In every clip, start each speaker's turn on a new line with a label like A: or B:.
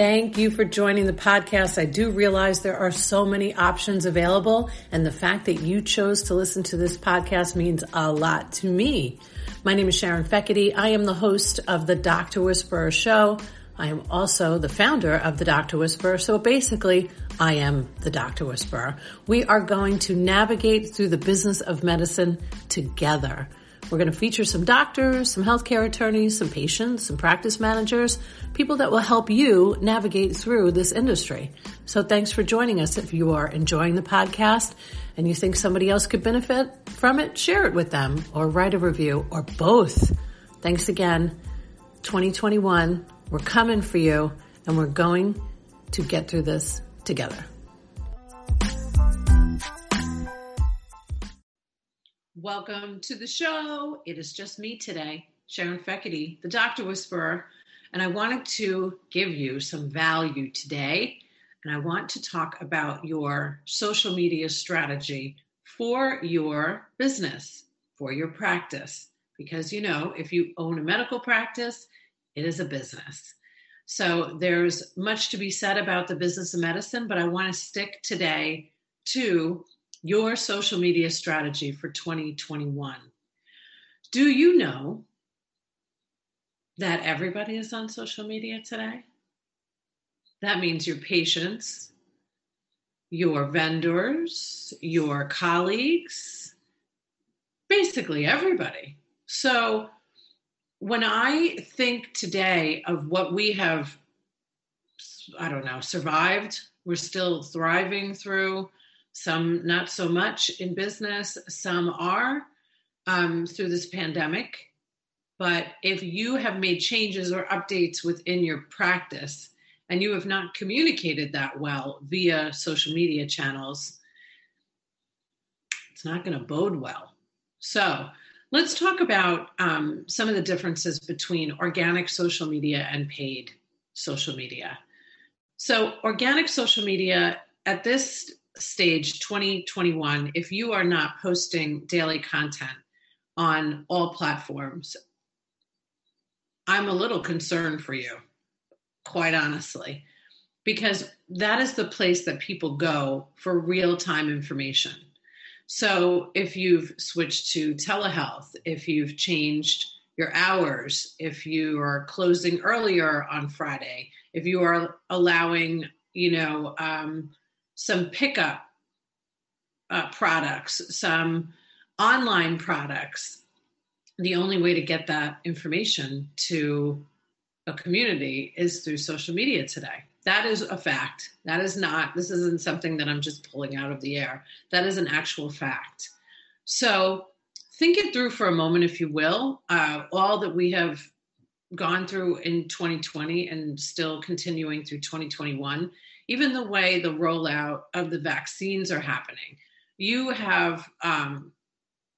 A: Thank you for joining the podcast. I do realize there are so many options available, and the fact that you chose to listen to this podcast means a lot to me. My name is Sharon Fekete. I am the host of the Dr. Whisperer Show. I am also the founder of the Dr. Whisperer. So basically, I am the Dr. Whisperer. We are going to navigate through the business of medicine together. We're going to feature some doctors, some healthcare attorneys, some patients, some practice managers, people that will help you navigate through this industry. So thanks for joining us. If you are enjoying the podcast and you think somebody else could benefit from it, share it with them or write a review or both. Thanks again. 2021 we're coming for you and we're going to get through this together. Welcome to the show. It is just me today, Sharon Fekete, the Doctor Whisperer, and I wanted to give you some value today. And I want to talk about your social media strategy for your business, for your practice. Because, you know, if you own a medical practice, it is a business. So there's much to be said about the business of medicine, but I want to stick today to your social media strategy for 2021. Do you know that everybody is on social media today? That means your patients, your vendors, your colleagues, basically everybody. So when I think today of what we have, I don't know, survived, we're still thriving through, some not so much in business, some are um, through this pandemic. But if you have made changes or updates within your practice and you have not communicated that well via social media channels, it's not going to bode well. So, Let's talk about um, some of the differences between organic social media and paid social media. So, organic social media at this stage, 2021, if you are not posting daily content on all platforms, I'm a little concerned for you, quite honestly, because that is the place that people go for real time information. So if you've switched to telehealth, if you've changed your hours, if you are closing earlier on Friday, if you are allowing, you know, um, some pickup uh, products, some online products, the only way to get that information to a community is through social media today. That is a fact. That is not, this isn't something that I'm just pulling out of the air. That is an actual fact. So think it through for a moment, if you will. Uh, all that we have gone through in 2020 and still continuing through 2021, even the way the rollout of the vaccines are happening. You have um,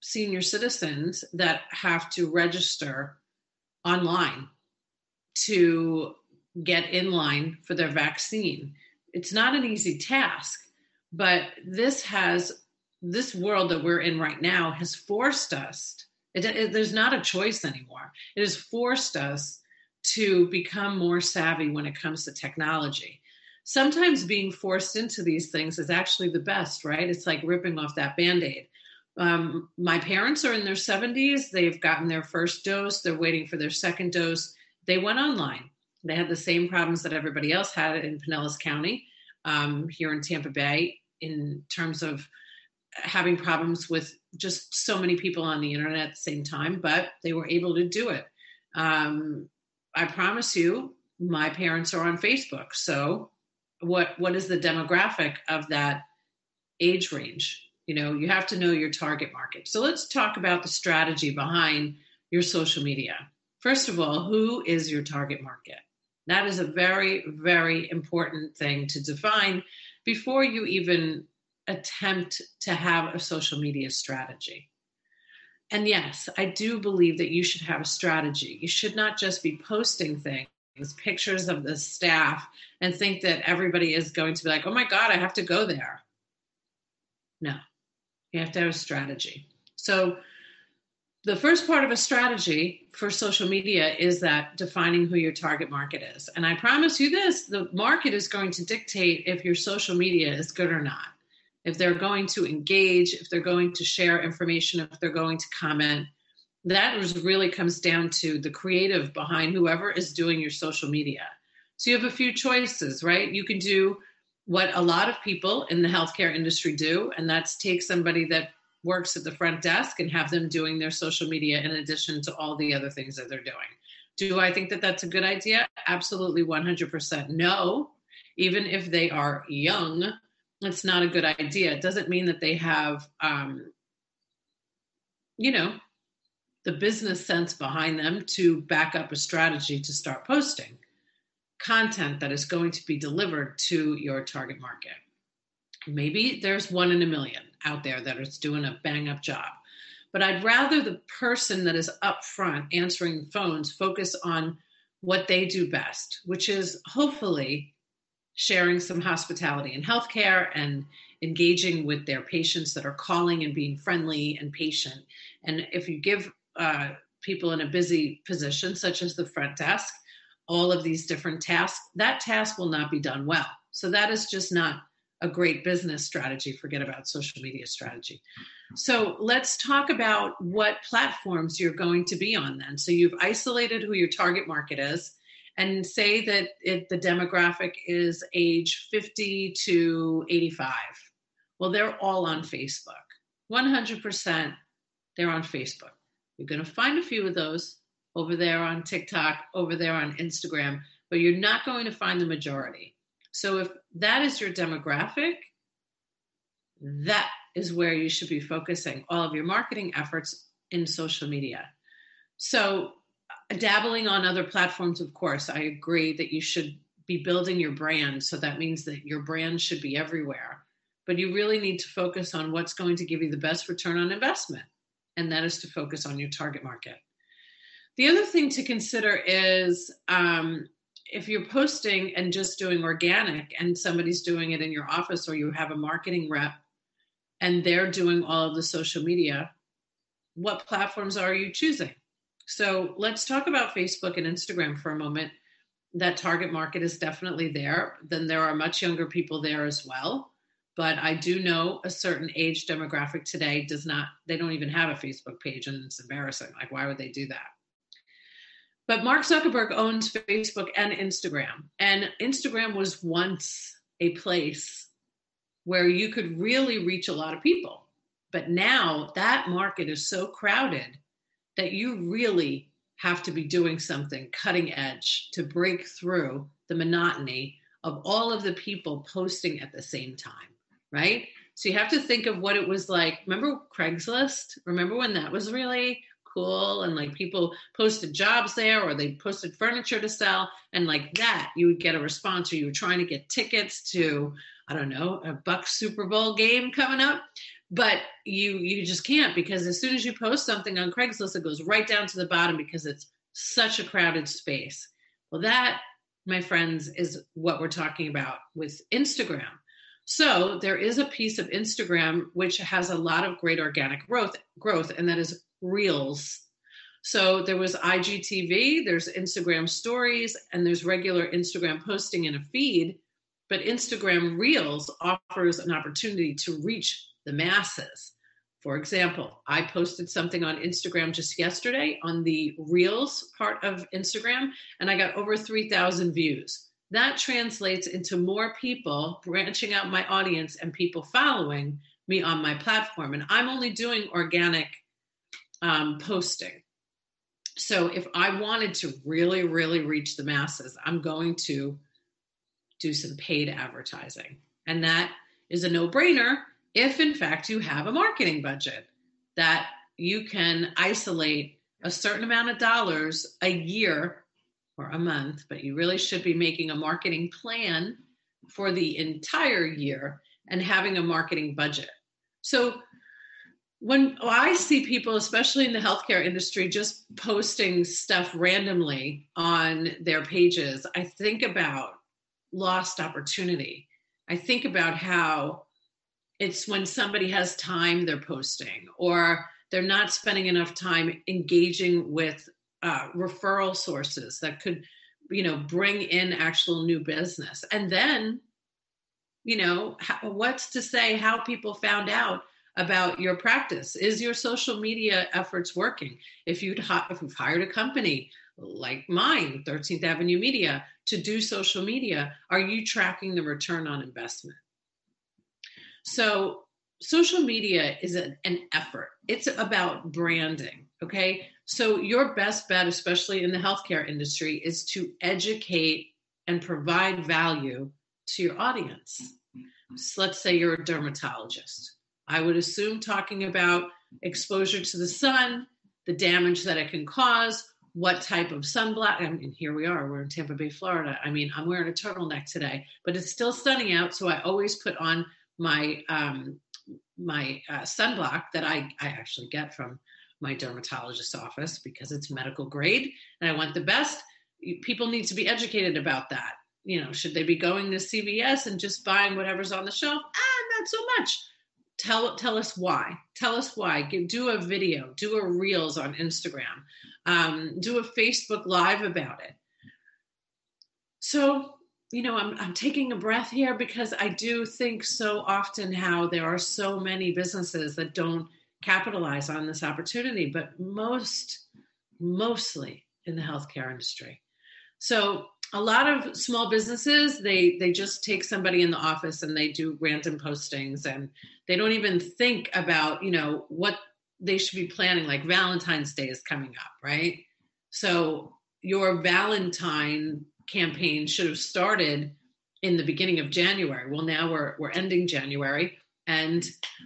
A: senior citizens that have to register online to get in line for their vaccine. It's not an easy task, but this has this world that we're in right now has forced us. It, it, there's not a choice anymore. It has forced us to become more savvy when it comes to technology. Sometimes being forced into these things is actually the best, right? It's like ripping off that band aid. Um, my parents are in their 70s. They've gotten their first dose. They're waiting for their second dose. They went online. They had the same problems that everybody else had in Pinellas County um, here in Tampa Bay in terms of having problems with just so many people on the internet at the same time, but they were able to do it. Um, I promise you, my parents are on Facebook. So, what what is the demographic of that age range? You know, you have to know your target market. So let's talk about the strategy behind your social media. First of all, who is your target market? That is a very, very important thing to define before you even attempt to have a social media strategy. And yes, I do believe that you should have a strategy. You should not just be posting things, pictures of the staff, and think that everybody is going to be like, oh my God, I have to go there. No, you have to have a strategy. So, the first part of a strategy for social media is that defining who your target market is. And I promise you this the market is going to dictate if your social media is good or not. If they're going to engage, if they're going to share information, if they're going to comment. That really comes down to the creative behind whoever is doing your social media. So you have a few choices, right? You can do what a lot of people in the healthcare industry do, and that's take somebody that works at the front desk and have them doing their social media in addition to all the other things that they're doing. Do I think that that's a good idea? Absolutely 100% no. Even if they are young, it's not a good idea. It doesn't mean that they have, um, you know, the business sense behind them to back up a strategy to start posting content that is going to be delivered to your target market. Maybe there's one in a million out there that is doing a bang up job. But I'd rather the person that is up front answering phones focus on what they do best, which is hopefully sharing some hospitality in healthcare and engaging with their patients that are calling and being friendly and patient. And if you give uh, people in a busy position, such as the front desk, all of these different tasks, that task will not be done well. So that is just not a great business strategy. Forget about social media strategy. So let's talk about what platforms you're going to be on then. So you've isolated who your target market is and say that it, the demographic is age 50 to 85. Well, they're all on Facebook. 100% they're on Facebook. You're going to find a few of those over there on TikTok, over there on Instagram, but you're not going to find the majority. So if that is your demographic, that is where you should be focusing all of your marketing efforts in social media. So uh, dabbling on other platforms, of course, I agree that you should be building your brand. So that means that your brand should be everywhere. But you really need to focus on what's going to give you the best return on investment. And that is to focus on your target market. The other thing to consider is um, if you're posting and just doing organic and somebody's doing it in your office or you have a marketing rep and they're doing all of the social media, what platforms are you choosing? So let's talk about Facebook and Instagram for a moment. That target market is definitely there. Then there are much younger people there as well. But I do know a certain age demographic today does not, they don't even have a Facebook page, and it's embarrassing. Like, why would they do that? But Mark Zuckerberg owns Facebook and Instagram. And Instagram was once a place where you could really reach a lot of people. But now that market is so crowded that you really have to be doing something cutting edge to break through the monotony of all of the people posting at the same time, right? So you have to think of what it was like. Remember Craigslist? Remember when that was really cool and like people posted jobs there or they posted furniture to sell and like that you would get a response or you were trying to get tickets to i don't know a Buc super bowl game coming up but you you just can't because as soon as you post something on craigslist it goes right down to the bottom because it's such a crowded space well that my friends is what we're talking about with instagram so there is a piece of instagram which has a lot of great organic growth growth and that is reels. So there was IGTV, there's Instagram stories, and there's regular Instagram posting in a feed. But Instagram Reels offers an opportunity to reach the masses. For example, I posted something on Instagram just yesterday on the Reels part of Instagram, and I got over 3,000 views. That translates into more people branching out my audience and people following me on my platform. And I'm only doing organic um, posting. So if I wanted to really, really reach the masses, I'm going to do some paid advertising. And that is a no brainer if, in fact, you have a marketing budget that you can isolate a certain amount of dollars a year or a month, but you really should be making a marketing plan for the entire year and having a marketing budget. So when I see people, especially in the healthcare industry, just posting stuff randomly on their pages, I think about lost opportunity. I think about how it's when somebody has time they're posting, or they're not spending enough time engaging with uh, referral sources that could you know bring in actual new business. And then you know how, what's to say how people found out about your practice? Is your social media efforts working? If you'd if you've hired a company like mine 13th avenue media to do social media are you tracking the return on investment? So social media is a, an effort. It's about branding okay so your best bet especially in the healthcare industry is to educate and provide value to your audience so let's say you're a dermatologist i would assume talking about exposure to the sun the damage that it can cause what type of sunblock. I mean, here we are. We're in Tampa Bay, Florida. I mean, I'm wearing a turtleneck today, but it's still stunning out. So I always put on my um, my uh, sunblock that I I actually get from my dermatologist's office because it's medical grade, and I want the best. People need to be educated about that. You know, should they be going to CVS and just buying whatever's on the shelf? Ah, not so much tell tell us why tell us why Give, do a video do a reels on instagram um, do a facebook live about it so you know I'm, I'm taking a breath here because i do think so often how there are so many businesses that don't capitalize on this opportunity but most mostly in the healthcare industry. So a lot of small businesses they they just take somebody in the office and they do random postings and they don't even think about you know what they should be planning like valentine's day is coming up right? So your valentine campaign should have started in the beginning of january. Well now we're we're ending january and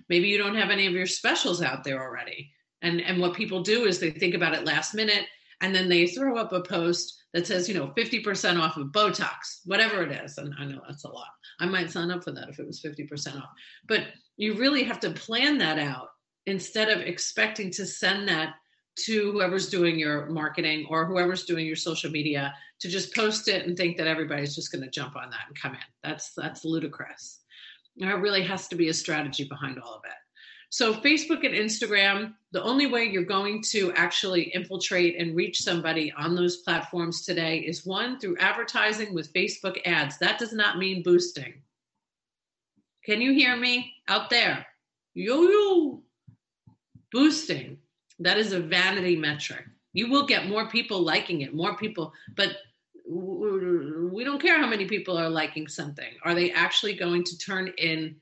A: maybe you don't have any of your specials out there already and and what people do is they think about it last minute and then they throw up a post that says, you know, 50% off of Botox, whatever it is. And I know that's a lot. I might sign up for that if it was 50% off. But you really have to plan that out instead of expecting to send that to whoever's doing your marketing or whoever's doing your social media to just post it and think that everybody's just going to jump on that and come in. That's that's ludicrous. There really has to be a strategy behind all of it. So, Facebook and Instagram, the only way you're going to actually infiltrate and reach somebody on those platforms today is one through advertising with Facebook ads. That does not mean boosting. Can you hear me out there? Yo, yo. Boosting. That is a vanity metric. You will get more people liking it, more people, but we don't care how many people are liking something. Are they actually going to turn in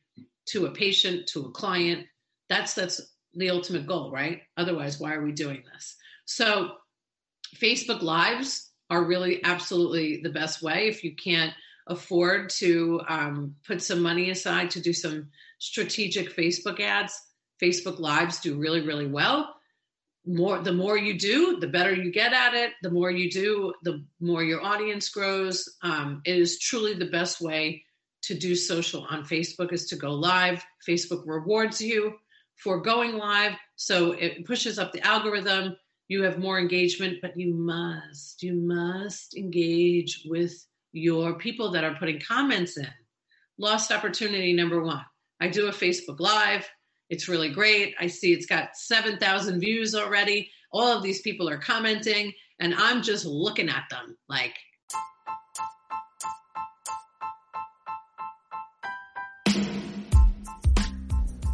A: to a patient, to a client, that's that's the ultimate goal, right? Otherwise, why are we doing this? So, Facebook Lives are really absolutely the best way if you can't afford to um, put some money aside to do some strategic Facebook ads. Facebook Lives do really, really well. More, the more you do, the better you get at it. The more you do, the more your audience grows. Um, it is truly the best way to do social on Facebook is to go live. Facebook rewards you for going live. So it pushes up the algorithm. You have more engagement, but you must, you must engage with your people that are putting comments in. Lost opportunity number one. I do a Facebook Live. It's really great. I see it's got 7,000 views already. All of these people are commenting, and I'm just looking at them like,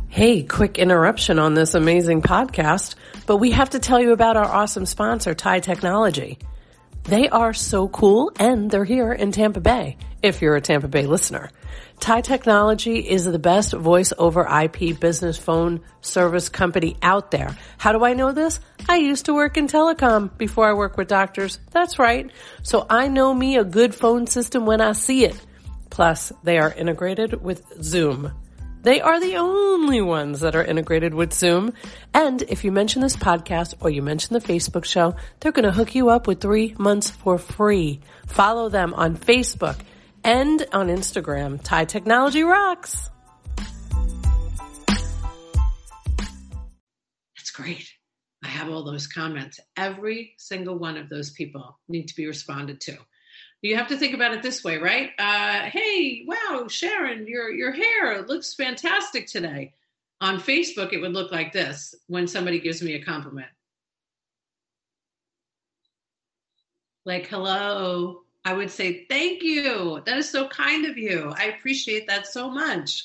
B: Hey, quick interruption on this amazing podcast, but we have to tell you about our awesome sponsor, TIE Technology. They are so cool and they're here in Tampa Bay, if you're a Tampa Bay listener. TIE Technology is the best voice over IP business phone service company out there. How do I know this? I used to work in telecom before I work with doctors. That's right. So I know me a good phone system when I see it. Plus, they are integrated with Zoom. They are the only ones that are integrated with Zoom. And if you mention this podcast or you mention the Facebook show, they're going to hook you up with three months for free. Follow them on Facebook and on Instagram. TIE Technology rocks.
A: That's great. I have all those comments. Every single one of those people need to be responded to you have to think about it this way, right? Uh, hey, wow, Sharon, your your hair looks fantastic today. On Facebook, it would look like this when somebody gives me a compliment. Like, hello, I would say, thank you. That is so kind of you. I appreciate that so much.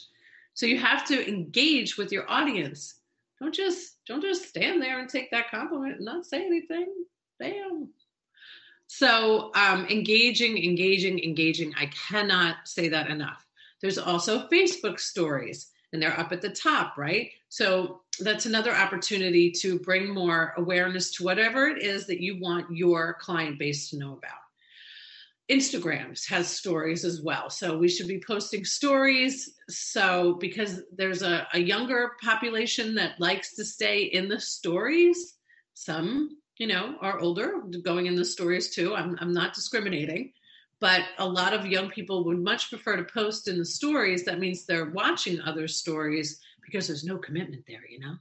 A: So you have to engage with your audience. Don't just don't just stand there and take that compliment and not say anything. Damn. So um, engaging, engaging, engaging. I cannot say that enough. There's also Facebook stories, and they're up at the top, right? So that's another opportunity to bring more awareness to whatever it is that you want your client base to know about. Instagrams has stories as well. So we should be posting stories. So because there's a, a younger population that likes to stay in the stories, some, you know, are older going in the stories too. I'm, I'm not discriminating, but a lot of young people would much prefer to post in the stories. That means they're watching other stories because there's no commitment there, you know?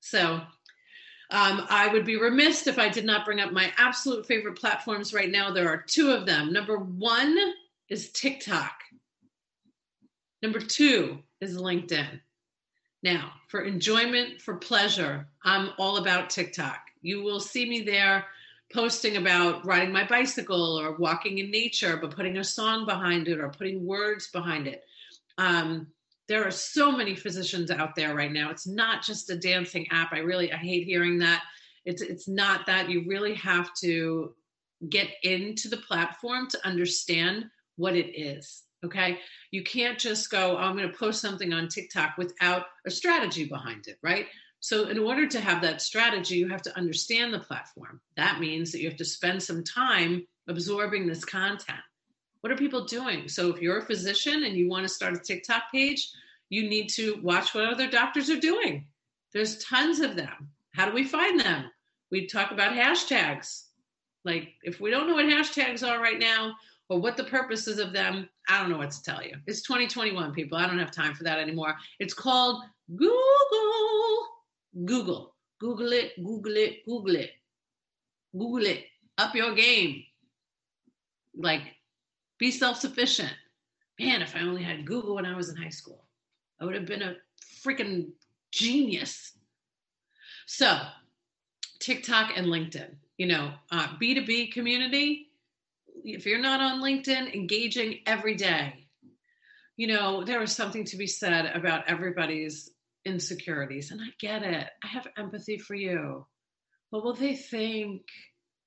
A: So um, I would be remiss if I did not bring up my absolute favorite platforms right now. There are two of them. Number one is TikTok, number two is LinkedIn. Now, for enjoyment, for pleasure, I'm all about TikTok. You will see me there posting about riding my bicycle or walking in nature, but putting a song behind it or putting words behind it. Um, there are so many physicians out there right now. It's not just a dancing app. I really i hate hearing that. It's it's not that. You really have to get into the platform to understand what it is okay? You can't just go oh, i'm going to post something on tiktok without a strategy behind it right? So in order to have that strategy you have to understand the platform. That means that you have to spend some time absorbing this content what are people doing? So if you're a physician and you want to start a TikTok page, you need to watch what other doctors are doing. There's tons of them. How do we find them? We talk about hashtags. Like if we don't know what hashtags are right now or what the purposes of them, I don't know what to tell you. It's 2021, people. I don't have time for that anymore. It's called Google. Google. Google it, Google it, Google it. Google it. Up your game. Like be self sufficient. Man, if I only had Google when I was in high school, I would have been a freaking genius. So, TikTok and LinkedIn, you know, uh, B2B community, if you're not on LinkedIn, engaging every day, you know, there is something to be said about everybody's insecurities. And I get it. I have empathy for you. What will they think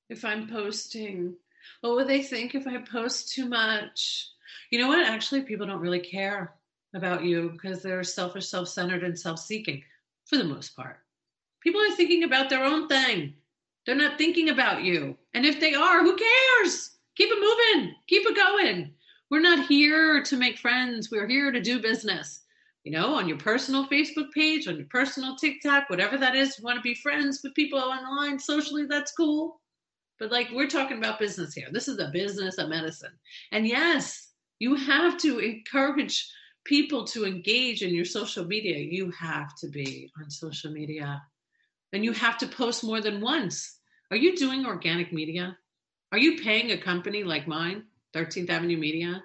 A: if I'm posting what would they think if I post too much? You know what? Actually, people don't really care about you because they're selfish, self centered, and self seeking for the most part. People are thinking about their own thing. They're not thinking about you. And if they are, who cares? Keep it moving, keep it going. We're not here to make friends, we're here to do business. You know, on your personal Facebook page, on your personal TikTok, whatever that is, you want to be friends with people online socially, that's cool. But like we're talking about business here. This is a business of medicine. And yes, you have to encourage people to engage in your social media. You have to be on social media. And you have to post more than once. Are you doing organic media? Are you paying a company like mine, 13th Avenue Media,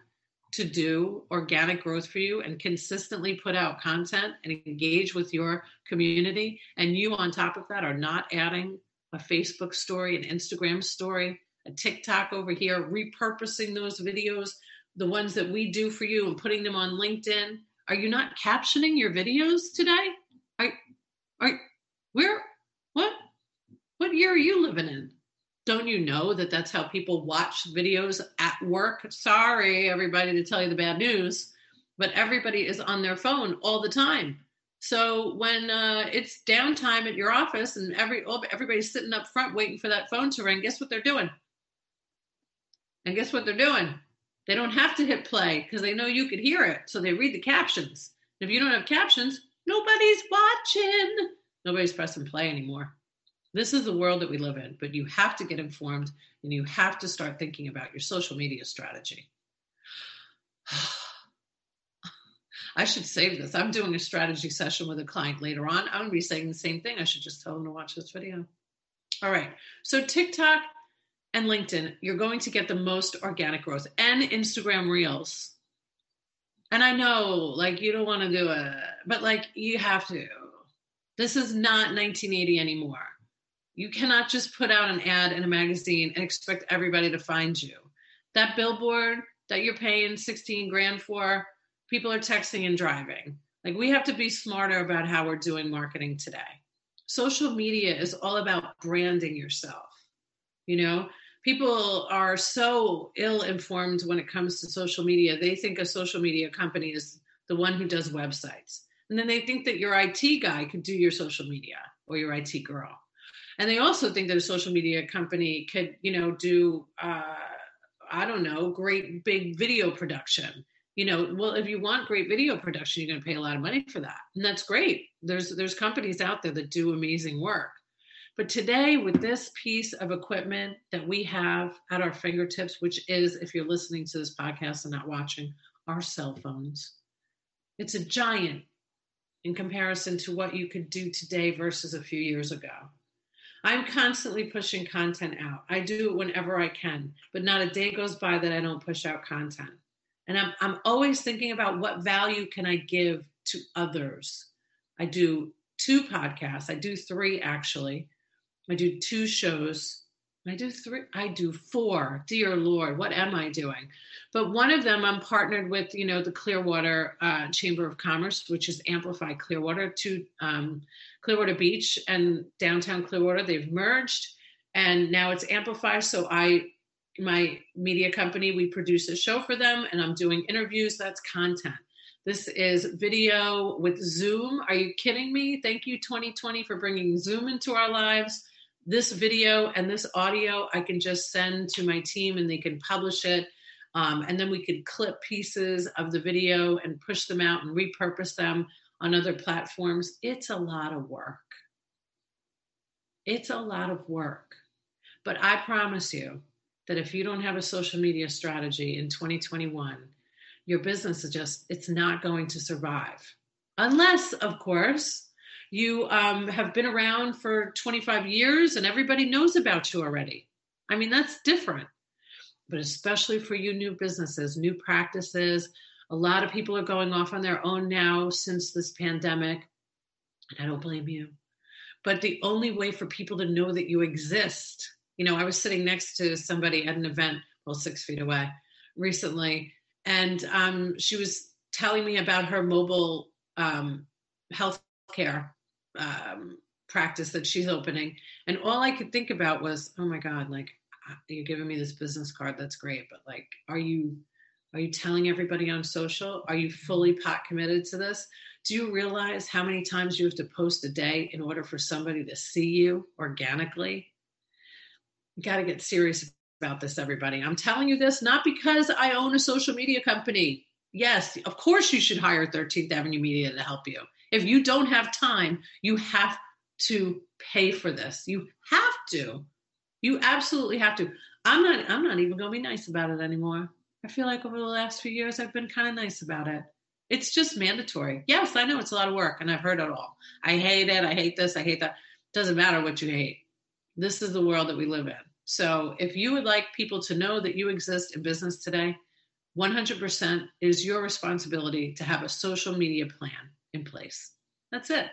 A: to do organic growth for you and consistently put out content and engage with your community? And you, on top of that, are not adding a Facebook story, an Instagram story, a TikTok over here, repurposing those videos, the ones that we do for you, and putting them on LinkedIn. Are you not captioning your videos today? Are, are where what what year are you living in? Don't you know that that's how people watch videos at work? Sorry, everybody, to tell you the bad news, but everybody is on their phone all the time. So when uh, it's downtime at your office and every everybody's sitting up front waiting for that phone to ring, guess what they're doing? And guess what they're doing? They don't have to hit play because they know you could hear it. So they read the captions. And If you don't have captions, nobody's watching. Nobody's pressing play anymore. This is the world that we live in, but you have to get informed and you have to start thinking about your social media strategy. I should save this. I'm doing a strategy session with a client later on. I'm going to be saying the same thing. I should just tell them to watch this video. All right. So, TikTok and LinkedIn, you're going to get the most organic growth and Instagram Reels. And I know, like, you don't want to do it, but like, you have to. This is not 1980 anymore. You cannot just put out an ad in a magazine and expect everybody to find you. That billboard that you're paying 16 grand for, people are texting and driving. Like, we have to be smarter about how we're doing marketing today. Social media is all about branding yourself. You know, people are so ill informed when it comes to social media. They think a social media company is the one who does websites. And then they think that your IT guy could do your social media or your IT girl. And they also think that a social media company could, you know, do, uh, I don't know, great big video production. You know, well, if you want great video production, you're going to pay a lot of money for that, and that's great. There's there's companies out there that do amazing work. But today, with this piece of equipment that we have at our fingertips, which is, if you're listening to this podcast and not watching, our cell phones, it's a giant in comparison to what you could do today versus a few years ago. I'm constantly pushing content out. I do it whenever I can, but not a day goes by that I don't push out content. And I'm, I'm always thinking about what value can I give to others. I do two podcasts, I do three actually. I do two shows. I do three, I do four. Dear Lord, what am I doing? But one of them, I'm partnered with, you know, the Clearwater uh, Chamber of Commerce, which is Amplify Clearwater to um, Clearwater Beach and downtown Clearwater. They've merged, and now it's Amplify. So I, my media company, we produce a show for them, and I'm doing interviews. That's content. This is video with Zoom. Are you kidding me? Thank you, 2020, for bringing Zoom into our lives this video and this audio I can just send to my team and they can publish it. Um, and then we could clip pieces of the video and push them out and repurpose them on other platforms. It's a lot of work. It's a lot of work. But I promise you that if you don't have a social media strategy in 2021, your business is just, it's not going to survive. Unless, of course, you um, have been around for 25 years and everybody knows about you already. I mean, that's different. But especially for you new businesses, new practices, a lot of people are going off on their own now since this pandemic. And I don't blame you. But the only way for people to know that you exist, you know, I was sitting next to somebody at an event, well, six feet away recently, and um, she was telling me about her mobile um, health care um, practice that she's opening. And all I could think about was, oh my God, like uh, you're giving me this business card. That's great. But like, are you, are you telling everybody on social? Are you fully pot committed to this? Do you realize how many times you have to post a day in order for somebody to see you organically? Got to get serious about this, everybody. I'm telling you this not because I own a social media company. Yes, of course you should hire 13th Avenue Media to help you. If you don't have time, you have to pay for this. You have to. You absolutely have to. I'm not I'm not even going to be nice about it anymore. I feel like over the last few years I've been kind of nice about it. It's just mandatory. Yes, I know it's a lot of work and I've heard it all. I hate it. I hate this. I hate that. Doesn't matter what you hate. This is the world that we live in. So if you would like people to know that you exist in business today, 100% is your responsibility to have a social media plan in place. That's it.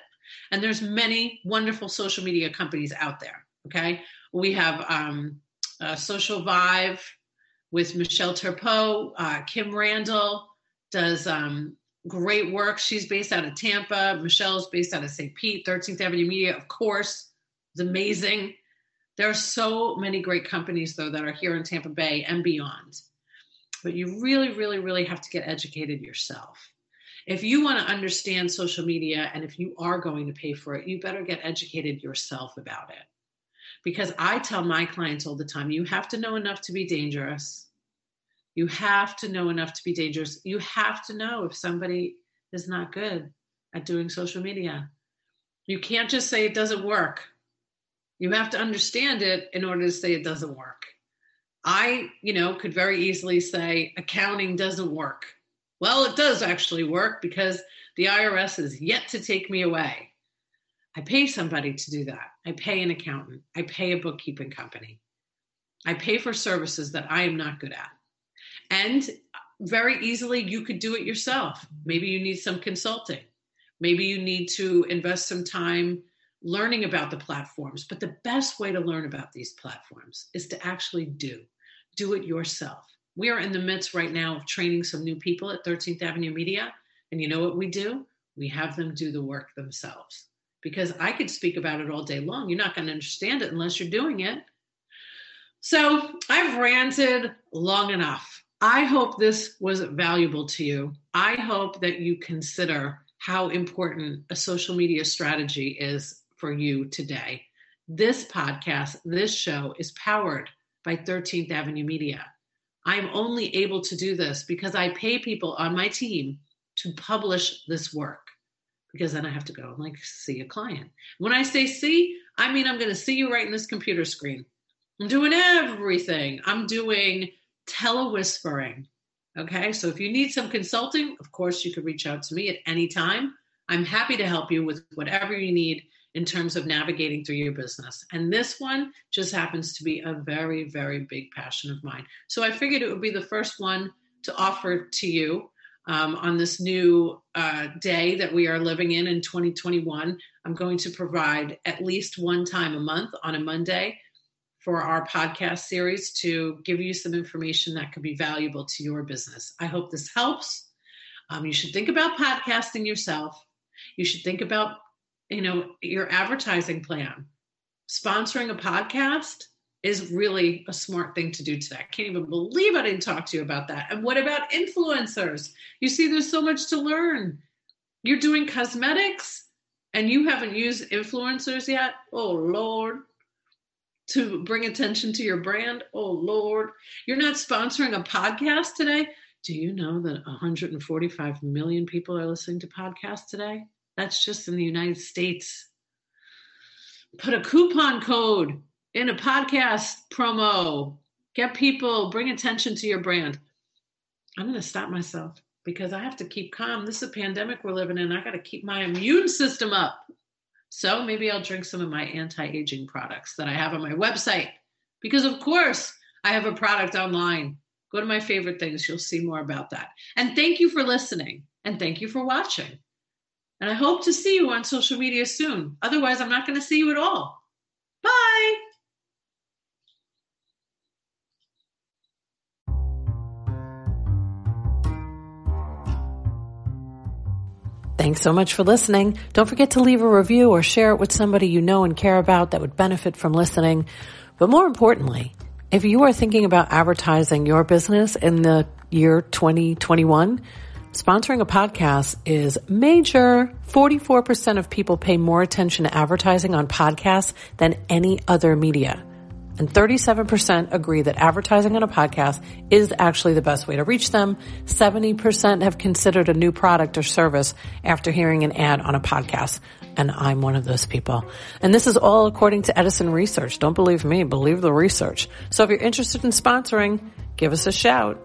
A: And there's many wonderful social media companies out there. Okay, we have um, uh, Social Vive with Michelle Turpot. Uh, Kim Randall does um, great work. She's based out of Tampa. Michelle's based out of St. Pete. 13th Avenue Media, of course, is amazing. There are so many great companies, though, that are here in Tampa Bay and beyond. But you really, really, really have to get educated yourself if you want to understand social media and if you are going to pay for it, you better get educated yourself about it. Because I tell my clients all the time you have to know enough to be dangerous. You have to know enough to be dangerous. You have to know if somebody is not good at doing social media. You can't just say it doesn't work. You have to understand it in order to say it doesn't work. I, you know, could very easily say accounting doesn't work well, it does actually work because the IRS is yet to take me away. I pay somebody to do that. I pay an accountant. I pay a bookkeeping company. I pay for services that I am not good at. And very easily you could do it yourself. Maybe you need some consulting. Maybe you need to invest some time learning about the platforms. But the best way to learn about these platforms is to actually do, do it yourself. We are in the midst right now of training some new people at 13th Avenue Media. And you know what we do? We have them do the work themselves. Because I could speak about it all day long. You're not going to understand it unless you're doing it. So I've ranted long enough. I hope this was valuable to you. I hope that you consider how important a social media strategy is for you today. This podcast, this show is powered by 13th Avenue Media. I'm only able to do this because I pay people on my team to publish this work because then I have to go and like see a client. When I say see, I mean I'm going to see you right in this computer screen. I'm doing everything. I'm doing telewhispering. Okay, so if you need some consulting, of course, you could reach out to me at any time. I'm happy to help you with whatever you need in terms of navigating through your business. And this one just happens to be a very, very big passion of mine. So I figured it would be the first one to offer to you um, on this new uh, day that we are living in in 2021. I'm going to provide at least one time a month on a Monday for our podcast series to give you some information that could be valuable to your business. I hope this helps. Um, you should think about podcasting yourself. You should think about you know your advertising plan sponsoring a podcast is really a smart thing to do today. I can't even believe I didn't talk to you about that. And what about influencers? You see, there's so much to learn. You're doing cosmetics and you haven't used influencers yet? Oh, Lord. To bring attention to your brand? Oh, Lord. You're not sponsoring a podcast today? Do you know that 145 million people are listening to podcasts today? That's just in the United States. Put a coupon code in a podcast promo. Get people, bring attention to your brand. I'm going to stop myself because I have to keep calm. This is a pandemic we're living in. I got to keep my immune system up. So maybe I'll drink some of my anti aging products that I have on my website because, of course, I have a product online. Go to my favorite things. You'll see more about that. And thank you for listening and thank you for watching. And I hope to see you on social media soon. Otherwise, I'm not going to see you at all. Bye.
B: Thanks so much for listening. Don't forget to leave a review or share it with somebody you know and care about that would benefit from listening. But more importantly, if you are thinking about advertising your business in the year 2021, Sponsoring a podcast is major. 44% of people pay more attention to advertising on podcasts than any other media. And 37% agree that advertising on a podcast is actually the best way to reach them. 70% have considered a new product or service after hearing an ad on a podcast. And I'm one of those people. And this is all according to Edison Research. Don't believe me, believe the research. So if you're interested in sponsoring, give us a shout.